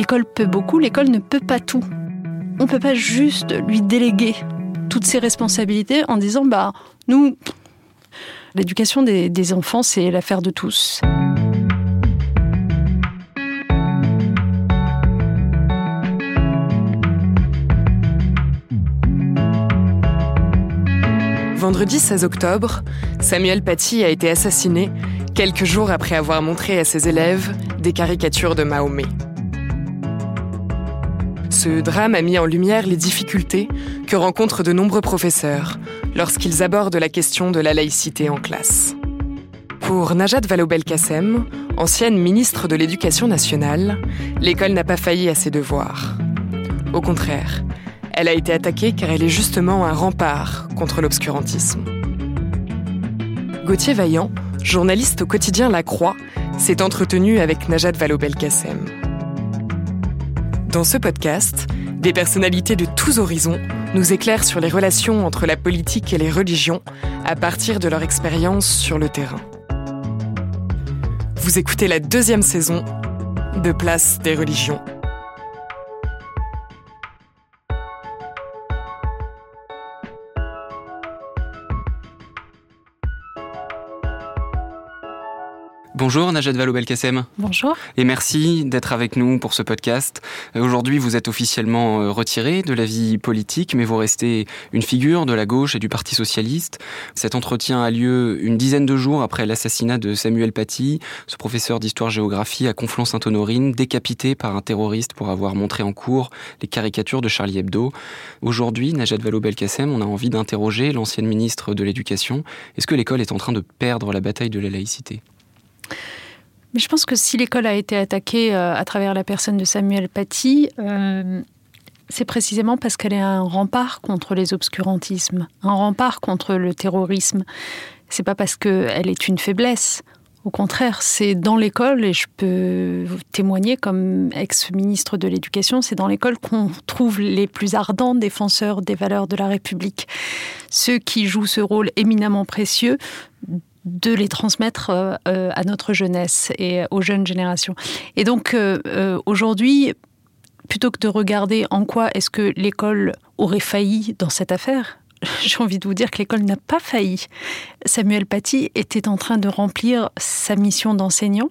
L'école peut beaucoup, l'école ne peut pas tout. On ne peut pas juste lui déléguer toutes ses responsabilités en disant bah nous l'éducation des, enfants c'est l'affaire de tous. Vendredi 16 octobre, Samuel Paty a été assassiné quelques jours après avoir montré à ses élèves des caricatures de Mahomet. Ce drame a mis en lumière les difficultés que rencontrent de nombreux professeurs lorsqu'ils abordent la question de la laïcité en classe. Pour Najat Vallaud-Belkacem, ancienne ministre de l'Éducation nationale, l'école n'a pas failli à ses devoirs. Au contraire, elle a été attaquée car elle est justement un rempart contre l'obscurantisme. Gauthier Vaillant, journaliste au quotidien La Croix, s'est entretenu avec Najat Vallaud-Belkacem. Dans ce podcast, des personnalités de tous horizons nous éclairent sur les relations entre la politique et les religions à partir de leur expérience sur le terrain. Vous écoutez la deuxième saison de Place des religions. Bonjour Najat Vallaud-Belkacem. Bonjour. Et merci d'être avec nous pour ce podcast. Euh, aujourd'hui, vous êtes officiellement euh, retiré de la vie politique, mais vous restez une figure de la gauche et du Parti socialiste. Cet entretien a lieu une dizaine de jours après l'assassinat de Samuel Paty, ce professeur d'histoire-géographie à Conflans-Sainte-Honorine, décapité par un terroriste pour avoir montré en cours les caricatures de Charlie Hebdo. Aujourd'hui, Najat Vallaud-Belkacem, on a envie d'interroger l'ancienne ministre de l'Éducation. Est-ce que l'école est en train de perdre la bataille de la laïcité? Mais je pense que si l'école a été attaquée euh, à travers la personne de Samuel Paty, euh, c'est précisément parce qu'elle est un rempart contre les obscurantismes, un rempart contre le terrorisme. C'est pas parce qu'elle est une faiblesse. Au contraire, c'est dans l'école, et je peux témoigner comme ex-ministre de l'Éducation, c'est dans l'école qu'on trouve les plus ardents défenseurs des valeurs de la République. Ceux qui jouent ce rôle éminemment précieux de les transmettre euh, euh, à notre jeunesse et aux jeunes générations. Et donc euh, aujourd'hui, plutôt que de regarder en quoi est-ce que l'école aurait failli dans cette affaire, j'ai envie de vous dire que l'école n'a pas failli. Samuel Paty était en train de remplir sa mission d'enseignant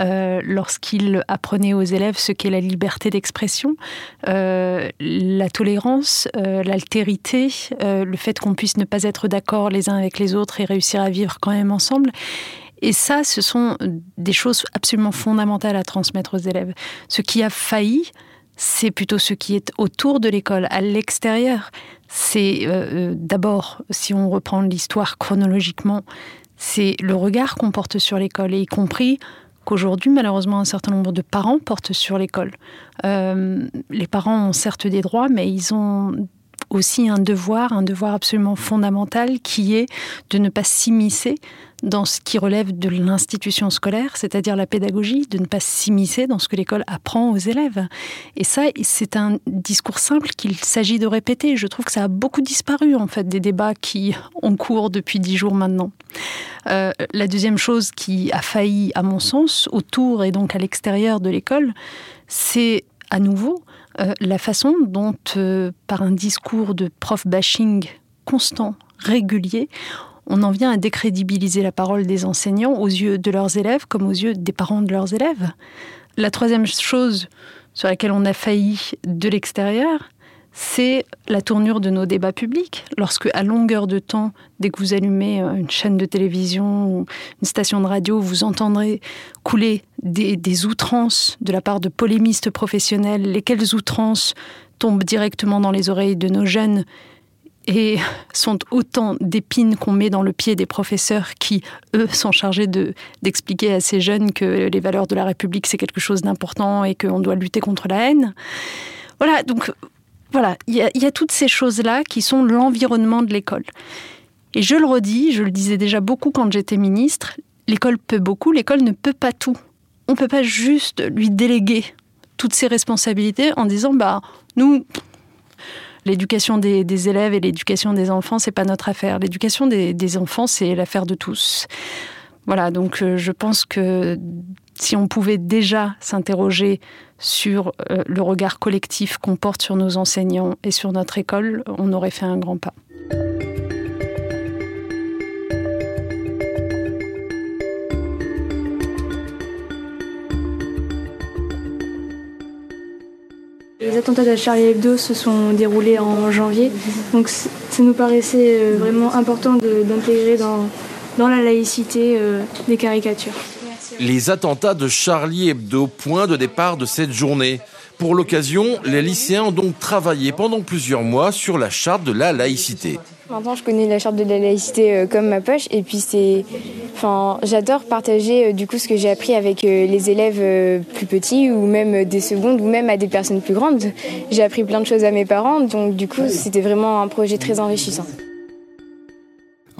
euh, lorsqu'il apprenait aux élèves ce qu'est la liberté d'expression, euh, la tolérance, euh, l'altérité, le fait qu'on puisse ne pas être d'accord les uns avec les autres et réussir à vivre quand même ensemble. Et ça, ce sont des choses absolument fondamentales à transmettre aux élèves. Ce qui a failli, c'est plutôt ce qui est autour de l'école, à l'extérieur. C'est euh, euh, d'abord, si on reprend l'histoire chronologiquement, c'est le regard qu'on porte sur l'école, et y compris qu'aujourd'hui, malheureusement, un certain nombre de parents portent sur l'école. Euh, les parents ont certes des droits, mais ils ont aussi un devoir, un devoir absolument fondamental qui est de ne pas s'immiscer dans ce qui relève de l'institution scolaire, c'est-à-dire la pédagogie, de ne pas s'immiscer dans ce que l'école apprend aux élèves. Et ça, c'est un discours simple qu'il s'agit de répéter. Je trouve que ça a beaucoup disparu, en fait, des débats qui ont cours depuis dix jours maintenant. Euh, la deuxième chose qui a failli, à mon sens, autour et donc à l'extérieur de l'école, c'est à nouveau euh, la façon dont, euh, par un discours de prof bashing constant, régulier, on en vient à décrédibiliser la parole des enseignants aux yeux de leurs élèves comme aux yeux des parents de leurs élèves. La troisième chose sur laquelle on a failli de l'extérieur, c'est la tournure de nos débats publics. Lorsque, à longueur de temps, dès que vous allumez euh, une chaîne de télévision ou une station de radio, vous entendrez couler des, des outrances de la part de polémistes professionnels, lesquelles outrances tombent directement dans les oreilles de nos jeunes et sont autant d'épines qu'on met dans le pied des professeurs qui, eux, sont chargés d'expliquer à ces jeunes que les valeurs de la République, c'est quelque chose d'important et qu'on doit lutter contre la haine. Voilà, donc voilà, il y, a toutes ces choses-là qui sont l'environnement de l'école. Et je le redis, je le disais déjà beaucoup quand j'étais ministre, l'école peut beaucoup, l'école ne peut pas tout. On ne peut pas juste lui déléguer toutes ses responsabilités en disant bah nous l'éducation des, élèves et l'éducation des enfants c'est pas notre affaire. L'éducation des, enfants c'est l'affaire de tous. Voilà, donc euh, je pense que si on pouvait déjà s'interroger sur euh, le regard collectif qu'on porte sur nos enseignants et sur notre école, on aurait fait un grand pas. Les attentats de Charlie Hebdo se sont déroulés en janvier, donc ça nous paraissait euh, vraiment important d'intégrer dans, dans la laïcité euh, des caricatures. Les attentats de Charlie Hebdo, point de départ de cette journée. Pour l'occasion, les lycéens ont donc travaillé pendant plusieurs mois sur la charte de la laïcité. Maintenant, je connais la charte de la laïcité euh, comme ma poche, et puis c'est, enfin, j'adore partager euh, du coup ce que j'ai appris avec euh, les élèves plus petits ou même des secondes ou même à des personnes plus grandes. J'ai appris plein de choses à mes parents, donc du coup, c'était vraiment un projet très enrichissant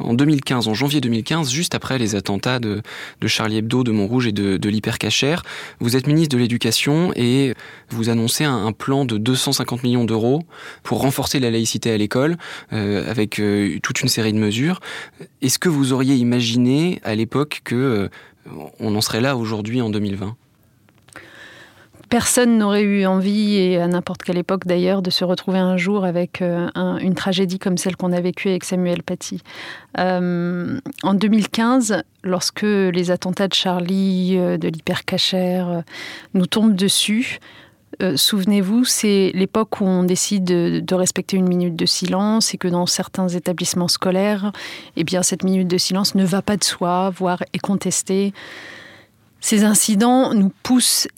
en 2015, en janvier 2015, juste après les attentats de, Charlie Hebdo, de Montrouge et de, de l'hypercachère. Vous êtes ministre de l'Éducation et vous annoncez un, plan de 250 millions d'euros pour renforcer la laïcité à l'école euh, avec euh, toute une série de mesures. Est-ce que vous auriez imaginé à l'époque que euh, on en serait là aujourd'hui en 2020 Personne n'aurait eu envie, et à n'importe quelle époque d'ailleurs, de se retrouver un jour avec euh, une tragédie comme celle qu'on a vécue avec Samuel Paty. Euh, en 2015, lorsque les attentats de Charlie, euh, de l'hypercachère, nous tombent dessus, souvenez-vous, c'est l'époque où on décide de, respecter une minute de silence et que dans certains établissements scolaires, eh bien, cette minute de silence ne va pas de soi, voire est contestée. Ces incidents nous poussent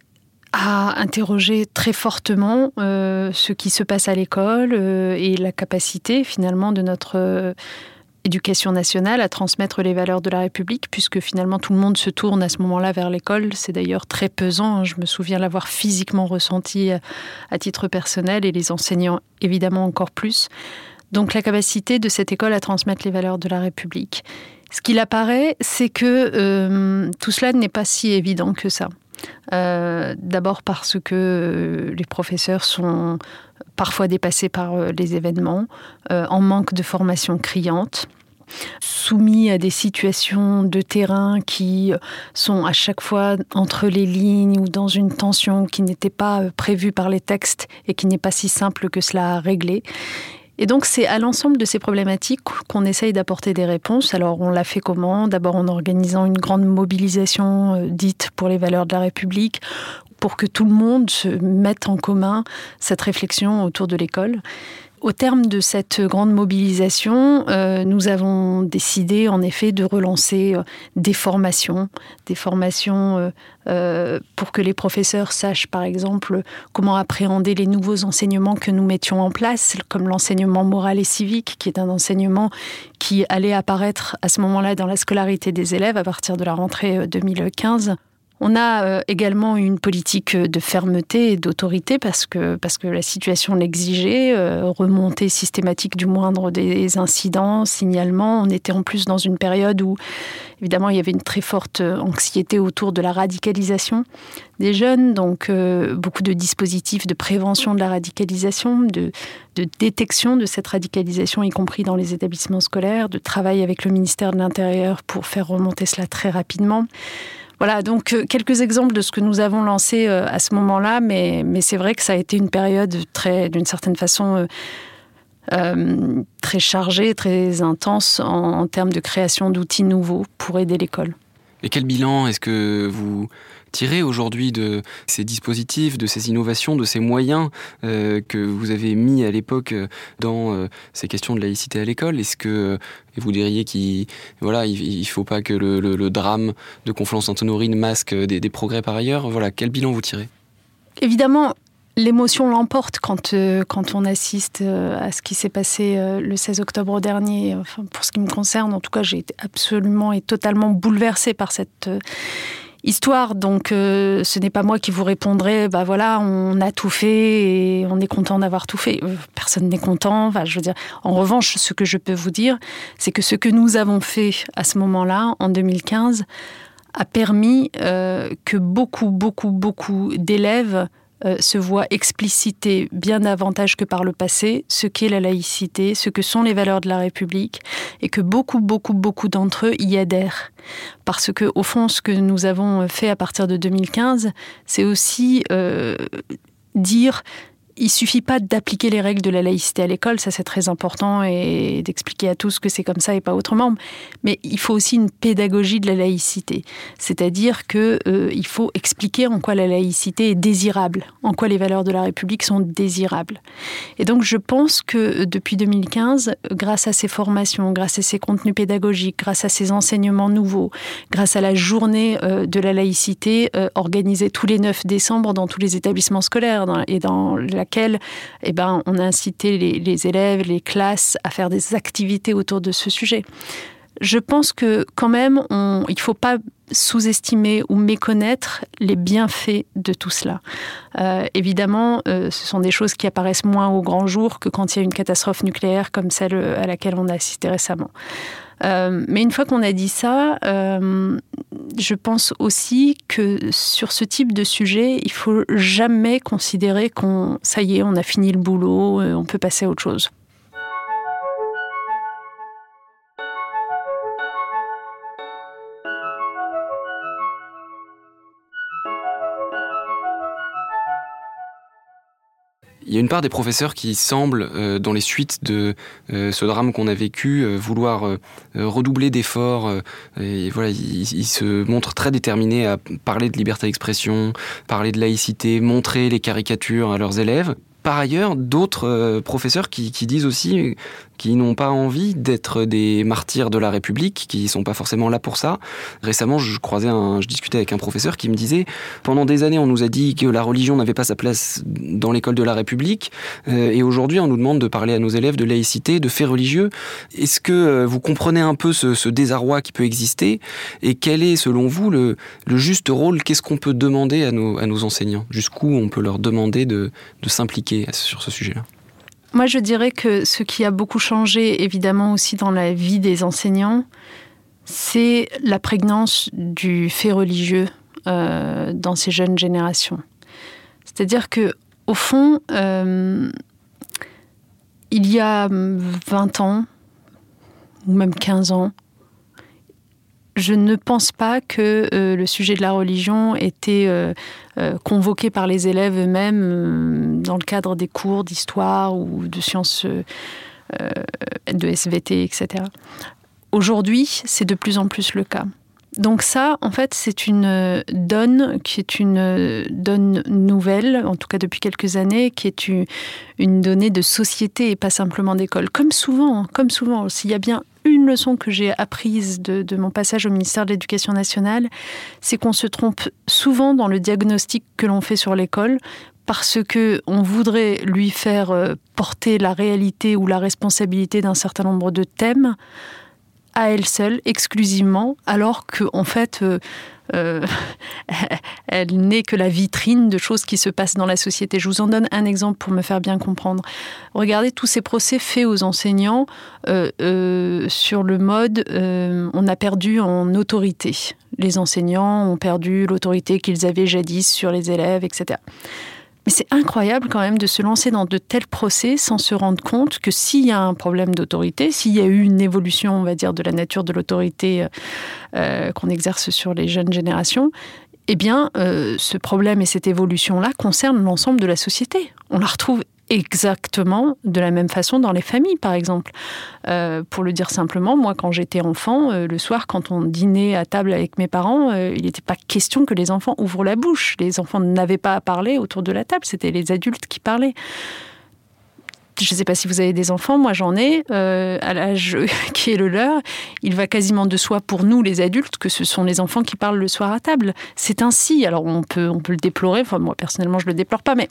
à interroger très fortement euh, ce qui se passe à l'école euh, et la capacité finalement de notre euh, éducation nationale à transmettre les valeurs de la République, puisque finalement tout le monde se tourne à ce moment-là vers l'école. C'est d'ailleurs très pesant, hein. je me souviens l'avoir physiquement ressenti à titre personnel et les enseignants évidemment encore plus. Donc la capacité de cette école à transmettre les valeurs de la République. Ce qu'il apparaît, c'est que tout cela n'est pas si évident que ça. Euh, d'abord parce que euh, les professeurs sont parfois dépassés par euh, les événements, en manque de formation criante soumis à des situations de terrain qui sont à chaque fois entre les lignes ou dans une tension qui n'était pas prévue par les textes et qui n'est pas si simple que cela à régler. Et donc c'est à l'ensemble de ces problématiques qu'on essaye d'apporter des réponses. Alors on l'a fait comment? D'abord en organisant une grande mobilisation euh, dite pour les valeurs de la République, pour que tout le monde se mette en commun cette réflexion autour de l'école. Au terme de cette grande mobilisation, euh, nous avons décidé en effet de relancer euh, des formations, des formations euh, pour que les professeurs sachent par exemple comment appréhender les nouveaux enseignements que nous mettions en place, comme l'enseignement moral et civique, qui est un enseignement qui allait apparaître à ce moment-là dans la scolarité des élèves à partir de la rentrée 2015. On a euh, également une politique de fermeté et d'autorité parce que, la situation l'exigeait, euh, remontée systématique du moindre des incidents, signalements. On était en plus dans une période où, évidemment, il y avait une très forte anxiété autour de la radicalisation des jeunes, donc euh, beaucoup de dispositifs de prévention de la radicalisation, de, de détection de cette radicalisation, y compris dans les établissements scolaires, de travail avec le ministère de l'Intérieur pour faire remonter cela très rapidement. Voilà, donc euh, quelques exemples de ce que nous avons lancé euh, à ce moment-là, mais, c'est vrai que ça a été une période très, d'une certaine façon, euh, très chargée, très intense en termes de création d'outils nouveaux pour aider l'école. Et quel bilan est-ce que vous tirez aujourd'hui de ces dispositifs, de ces innovations, de ces moyens euh, que vous avez mis à l'époque euh, dans euh, ces questions de laïcité à l'école? Est-ce que vous diriez qu'il voilà, il, faut pas que le, drame de Conflans-Sainte-Honorine masque des, des progrès par ailleurs? Voilà, quel bilan vous tirez? Évidemment, l'émotion l'emporte quand, euh, quand on assiste euh, à ce qui s'est passé euh, le 16 octobre dernier. Enfin, pour ce qui me concerne, en tout cas, j'ai été absolument et totalement bouleversée par cette histoire. Donc, ce n'est pas moi qui vous répondrai, bah voilà, on a tout fait et on est content d'avoir tout fait. Personne n'est content. En revanche, ce que je peux vous dire, c'est que ce que nous avons fait à ce moment-là, en 2015, a permis que beaucoup, beaucoup, beaucoup d'élèves euh, se voit expliciter bien davantage que par le passé ce qu'est la laïcité, ce que sont les valeurs de la République, et que beaucoup, beaucoup, beaucoup d'entre eux y adhèrent. Parce que, au fond, ce que nous avons fait à partir de 2015, c'est aussi euh, dire il suffit pas d'appliquer les règles de la laïcité à l'école, ça c'est très important, et d'expliquer à tous que c'est comme ça et pas autrement. Mais il faut aussi une pédagogie de la laïcité, c'est-à-dire que euh, il faut expliquer en quoi la laïcité est désirable, en quoi les valeurs de la République sont désirables. Et donc je pense que depuis 2015, grâce à ces formations, grâce à ces contenus pédagogiques, grâce à ces enseignements nouveaux, grâce à la journée euh, de la laïcité euh, organisée tous les 9 décembre dans tous les établissements scolaires et dans la eh ben, on a incité les, élèves, les classes à faire des activités autour de ce sujet. Je pense que quand même, il ne faut pas sous-estimer ou méconnaître les bienfaits de tout cela. Euh, évidemment, euh, ce sont des choses qui apparaissent moins au grand jour que quand il y a une catastrophe nucléaire comme celle à laquelle on a assisté récemment. Euh, mais une fois qu'on a dit ça, euh, je pense aussi que sur ce type de sujet, il faut jamais considérer qu'on, ça y est, on a fini le boulot, euh, on peut passer à autre chose. Il y a une part des professeurs qui semblent, euh, dans les suites de euh, ce drame qu'on a vécu, euh, vouloir redoubler d'efforts. et voilà, ils, se montrent très déterminés à parler de liberté d'expression, parler de laïcité, montrer les caricatures à leurs élèves. Par ailleurs, d'autres professeurs qui, disent aussi qui n'ont pas envie d'être des martyrs de la République, qui sont pas forcément là pour ça. Récemment, je croisais je discutais avec un professeur qui me disait, pendant des années, on nous a dit que la religion n'avait pas sa place dans l'école de la République, euh, et aujourd'hui, on nous demande de parler à nos élèves de laïcité, de faits religieux. Est-ce que euh, vous comprenez un peu ce, désarroi qui peut exister, et quel est, selon vous, le, juste rôle? Qu'est-ce qu'on peut demander à nos, enseignants? Jusqu'où on peut leur demander de, de s'impliquer sur ce sujet-là? Moi, je dirais que ce qui a beaucoup changé, évidemment, aussi dans la vie des enseignants, c'est la prégnance du fait religieux euh, dans ces jeunes générations. C'est-à-dire que, au fond, euh, il y a 20 ans, ou même 15 ans, je ne pense pas que euh, le sujet de la religion était euh, euh, convoqué par les élèves eux-mêmes dans le cadre des cours d'histoire ou de sciences de SVT, etc. Aujourd'hui, c'est de plus en plus le cas. Donc ça, en fait, c'est une donne qui est une donne nouvelle, en tout cas depuis quelques années, qui est une, donnée de société et pas simplement d'école. Comme souvent, hein, comme souvent, s'il y a bien une leçon que j'ai apprise de, mon passage au ministère de l'Éducation nationale, c'est qu'on se trompe souvent dans le diagnostic que l'on fait sur l'école parce que on voudrait lui faire euh, porter la réalité ou la responsabilité d'un certain nombre de thèmes à elle seule, exclusivement, alors qu'en en fait, euh, euh, elle n'est que la vitrine de choses qui se passent dans la société. Je vous en donne un exemple pour me faire bien comprendre. Regardez tous ces procès faits aux enseignants euh, sur le mode on a perdu en autorité. Les enseignants ont perdu l'autorité qu'ils avaient jadis sur les élèves, etc. Mais c'est incroyable quand même de se lancer dans de tels procès sans se rendre compte que s'il y a un problème d'autorité, s'il y a eu une évolution, on va dire, de la nature de l'autorité euh, qu'on exerce sur les jeunes générations, eh bien, euh, ce problème et cette évolution-là concernent l'ensemble de la société. On la retrouve exactement de la même façon dans les familles, par exemple. Euh, pour le dire simplement, moi, quand j'étais enfant, euh, le soir, quand on dînait à table avec mes parents, euh, il n'était pas question que les enfants ouvrent la bouche. Les enfants n'avaient pas à parler autour de la table, c'était les adultes qui parlaient. Je ne sais pas si vous avez des enfants, moi j'en ai, euh, à l'âge qui est le leur, il va quasiment de soi pour nous les adultes que ce sont les enfants qui parlent le soir à table. C'est ainsi, alors on peut, on peut le déplorer, enfin moi personnellement je ne le déplore pas, mais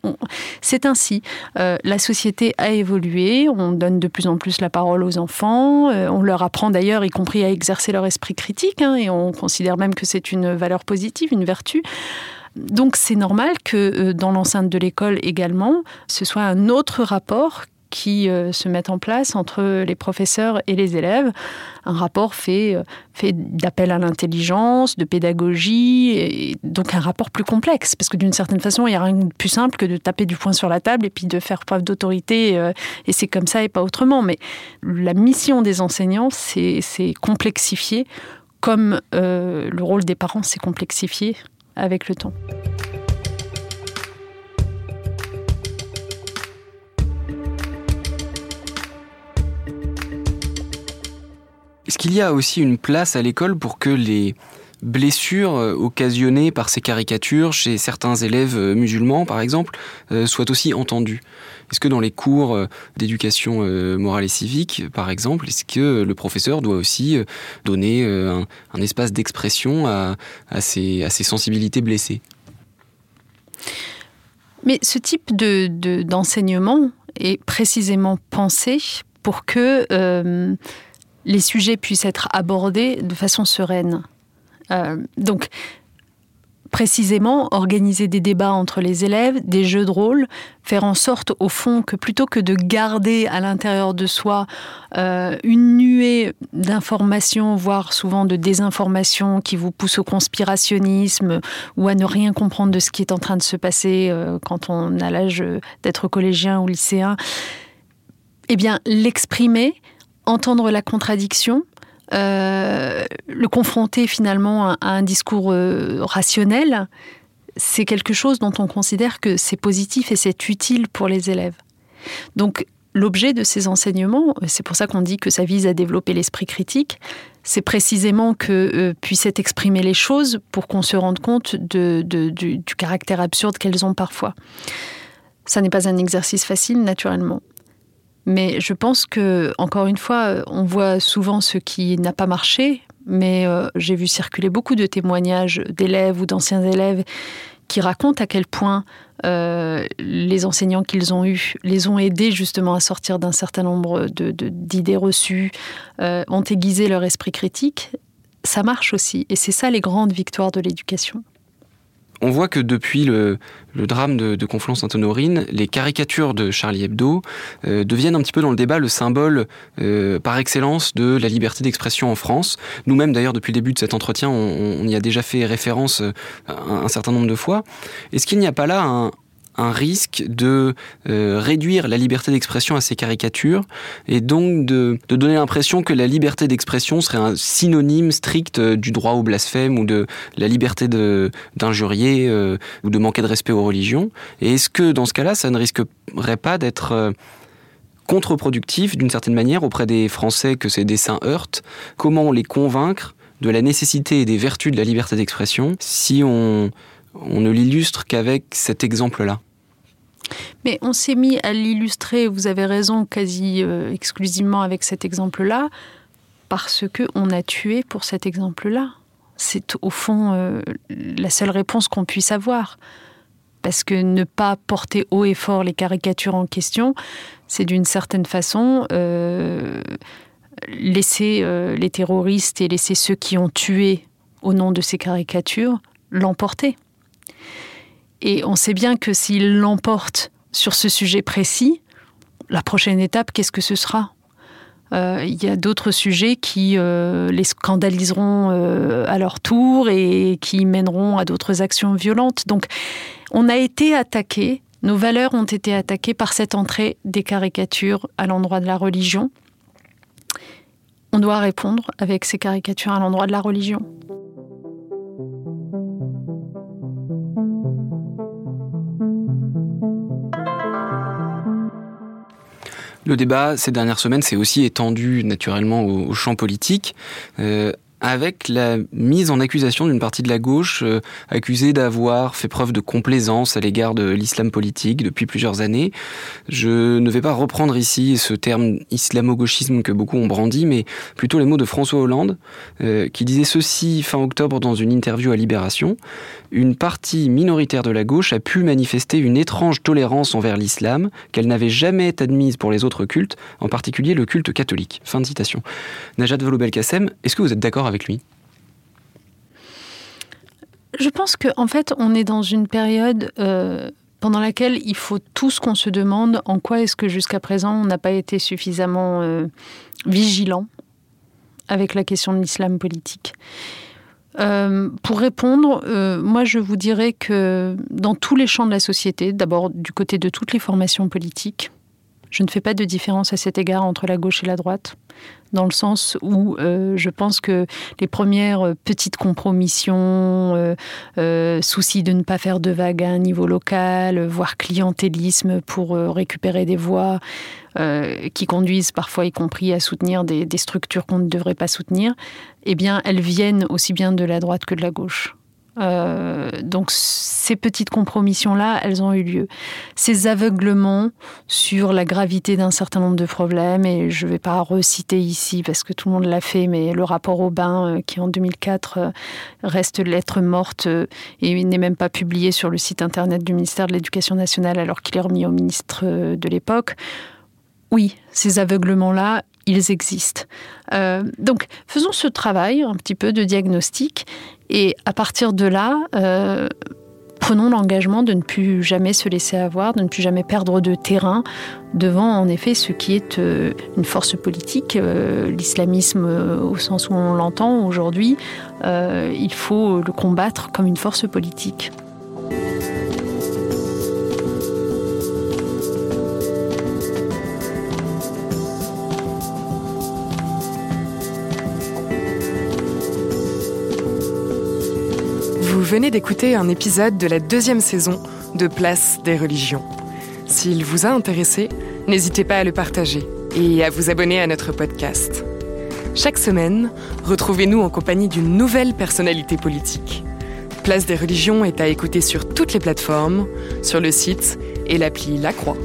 c'est ainsi. Euh, la société a évolué, on donne de plus en plus la parole aux enfants, euh, on leur apprend d'ailleurs, y compris à exercer leur esprit critique, hein, et on considère même que c'est une valeur positive, une vertu. Donc c'est normal que dans l'enceinte de l'école également, ce soit un autre rapport qui euh, se mettent en place entre les professeurs et les élèves. Un rapport fait, euh, fait d'appel à l'intelligence, de pédagogie, et donc un rapport plus complexe. Parce que d'une certaine façon, il n'y a rien de plus simple que de taper du poing sur la table et puis de faire preuve d'autorité, euh, et c'est comme ça et pas autrement. Mais la mission des enseignants, c'est complexifier, comme le rôle des parents s'est complexifié avec le temps. Est-ce qu'il y a aussi une place à l'école pour que les blessures euh, occasionnées par ces caricatures chez certains élèves euh, musulmans, par exemple, euh, soient aussi entendues Est-ce que dans les cours d'éducation morale et civique, par exemple, est-ce que le professeur doit aussi donner un, espace d'expression à, ces, sensibilités blessées? Mais ce type d'enseignement est précisément pensé pour que les sujets puissent être abordés de façon sereine. Euh, donc, précisément, organiser des débats entre les élèves, des jeux de rôle, faire en sorte, au fond, que plutôt que de garder à l'intérieur de soi euh, une nuée d'informations, voire souvent de désinformations qui vous poussent au conspirationnisme ou à ne rien comprendre de ce qui est en train de se passer euh, quand on a l'âge d'être collégien ou lycéen, eh bien, l'exprimer, entendre la contradiction, euh, le confronter finalement à, un discours euh, rationnel, c'est quelque chose dont on considère que c'est positif et c'est utile pour les élèves. Donc l'objet de ces enseignements, c'est pour ça qu'on dit que ça vise à développer l'esprit critique, c'est précisément que euh, puissent être exprimées les choses pour qu'on se rende compte du caractère absurde qu'elles ont parfois. Ça n'est pas un exercice facile, naturellement. Mais je pense que, encore une fois, on voit souvent ce qui n'a pas marché, mais euh, j'ai vu circuler beaucoup de témoignages d'élèves ou d'anciens élèves qui racontent à quel point euh, les enseignants qu'ils ont eus les ont aidés justement à sortir d'un certain nombre d'idées reçues, euh, ont aiguisé leur esprit critique. Ça marche aussi, et c'est ça les grandes victoires de l'éducation on voit que depuis le, drame de, Conflans-Sainte-Honorine, les caricatures de Charlie Hebdo euh, deviennent un petit peu dans le débat le symbole euh, par excellence de la liberté d'expression en France. Nous-mêmes, d'ailleurs, depuis le début de cet entretien, on, y a déjà fait référence euh, un, un certain nombre de fois. Est-ce qu'il n'y a pas là un, un risque de euh, réduire la liberté d'expression à ces caricatures et donc de, donner l'impression que la liberté d'expression serait un synonyme strict euh, du droit au blasphème ou de la liberté d'injurier euh, ou de manquer de respect aux religions. Et est-ce que dans ce cas-là, ça ne risquerait pas d'être contre-productif d'une certaine manière auprès des Français que ces dessins heurtent? Comment les convaincre de la nécessité et des vertus de la liberté d'expression si on, on ne l'illustre qu'avec cet exemple-là? Mais on s'est mis à l'illustrer, vous avez raison, quasi euh, exclusivement avec cet exemple-là, parce que on a tué pour cet exemple-là. C'est au fond euh, la seule réponse qu'on puisse avoir. Parce que ne pas porter haut et fort les caricatures en question, c'est d'une certaine façon euh, laisser les terroristes et laisser ceux qui ont tué au nom de ces caricatures l'emporter. Et on sait bien que s'il l'emporte sur ce sujet précis, la prochaine étape, qu'est-ce que ce sera? Euh, il y a d'autres sujets qui euh, les scandaliseront euh, à leur tour et qui mèneront à d'autres actions violentes. Donc, on a été attaqué, nos valeurs ont été attaquées par cette entrée des caricatures à l'endroit de la religion. On doit répondre avec ces caricatures à l'endroit de la religion. Le débat ces dernières semaines s'est aussi étendu naturellement au, champ politique. Euh, avec la mise en accusation d'une partie de la gauche euh, accusée d'avoir fait preuve de complaisance à l'égard de l'islam politique depuis plusieurs années. Je ne vais pas reprendre ici ce terme islamo-gauchisme que beaucoup ont brandi, mais plutôt les mots de François Hollande, euh, qui disait ceci fin octobre dans une interview à Libération. Une partie minoritaire de la gauche a pu manifester une étrange tolérance envers l'islam qu'elle n'avait jamais admise pour les autres cultes, en particulier le culte catholique. Fin de citation. Najat Vallaud-Belkacem, est-ce que vous êtes d'accord avec lui? Je pense qu'en en fait, on est dans une période euh, pendant laquelle il faut tous qu'on se demande en quoi est-ce que jusqu'à présent on n'a pas été suffisamment euh, vigilant avec la question de l'islam politique. Euh, pour répondre, moi je vous dirais que dans tous les champs de la société, d'abord du côté de toutes les formations politiques, je ne fais pas de différence à cet égard entre la gauche et la droite dans le sens où euh, je pense que les premières euh, petites compromissions, euh, soucis de ne pas faire de vagues à un niveau local, voire clientélisme pour récupérer des voix qui conduisent parfois y compris à soutenir des, des structures qu'on ne devrait pas soutenir, eh bien elles viennent aussi bien de la droite que de la gauche. Euh, donc ces petites compromissions-là, elles ont eu lieu. Ces aveuglements sur la gravité d'un certain nombre de problèmes, et je ne vais pas reciter ici parce que tout le monde l'a fait, mais le rapport au bain euh, qui en 2004 euh, reste lettre morte et n'est même pas publié sur le site internet du ministère de l'Éducation nationale alors qu'il est remis au ministre de l'époque. Oui, ces aveuglements-là, ils existent. donc, faisons ce travail un petit peu de diagnostic et à partir de là, euh, prenons l'engagement de ne plus jamais se laisser avoir, de ne plus jamais perdre de terrain devant en effet ce qui est euh, une force politique, euh, l'islamisme au sens où on l'entend aujourd'hui. il faut le combattre comme une force politique. Venez d'écouter un épisode de la deuxième saison de Place des religions. S'il vous a intéressé, n'hésitez pas à le partager et à vous abonner à notre podcast. Chaque semaine, retrouvez-nous en compagnie d'une nouvelle personnalité politique. Place des religions est à écouter sur toutes les plateformes, sur le site et l'appli La Croix.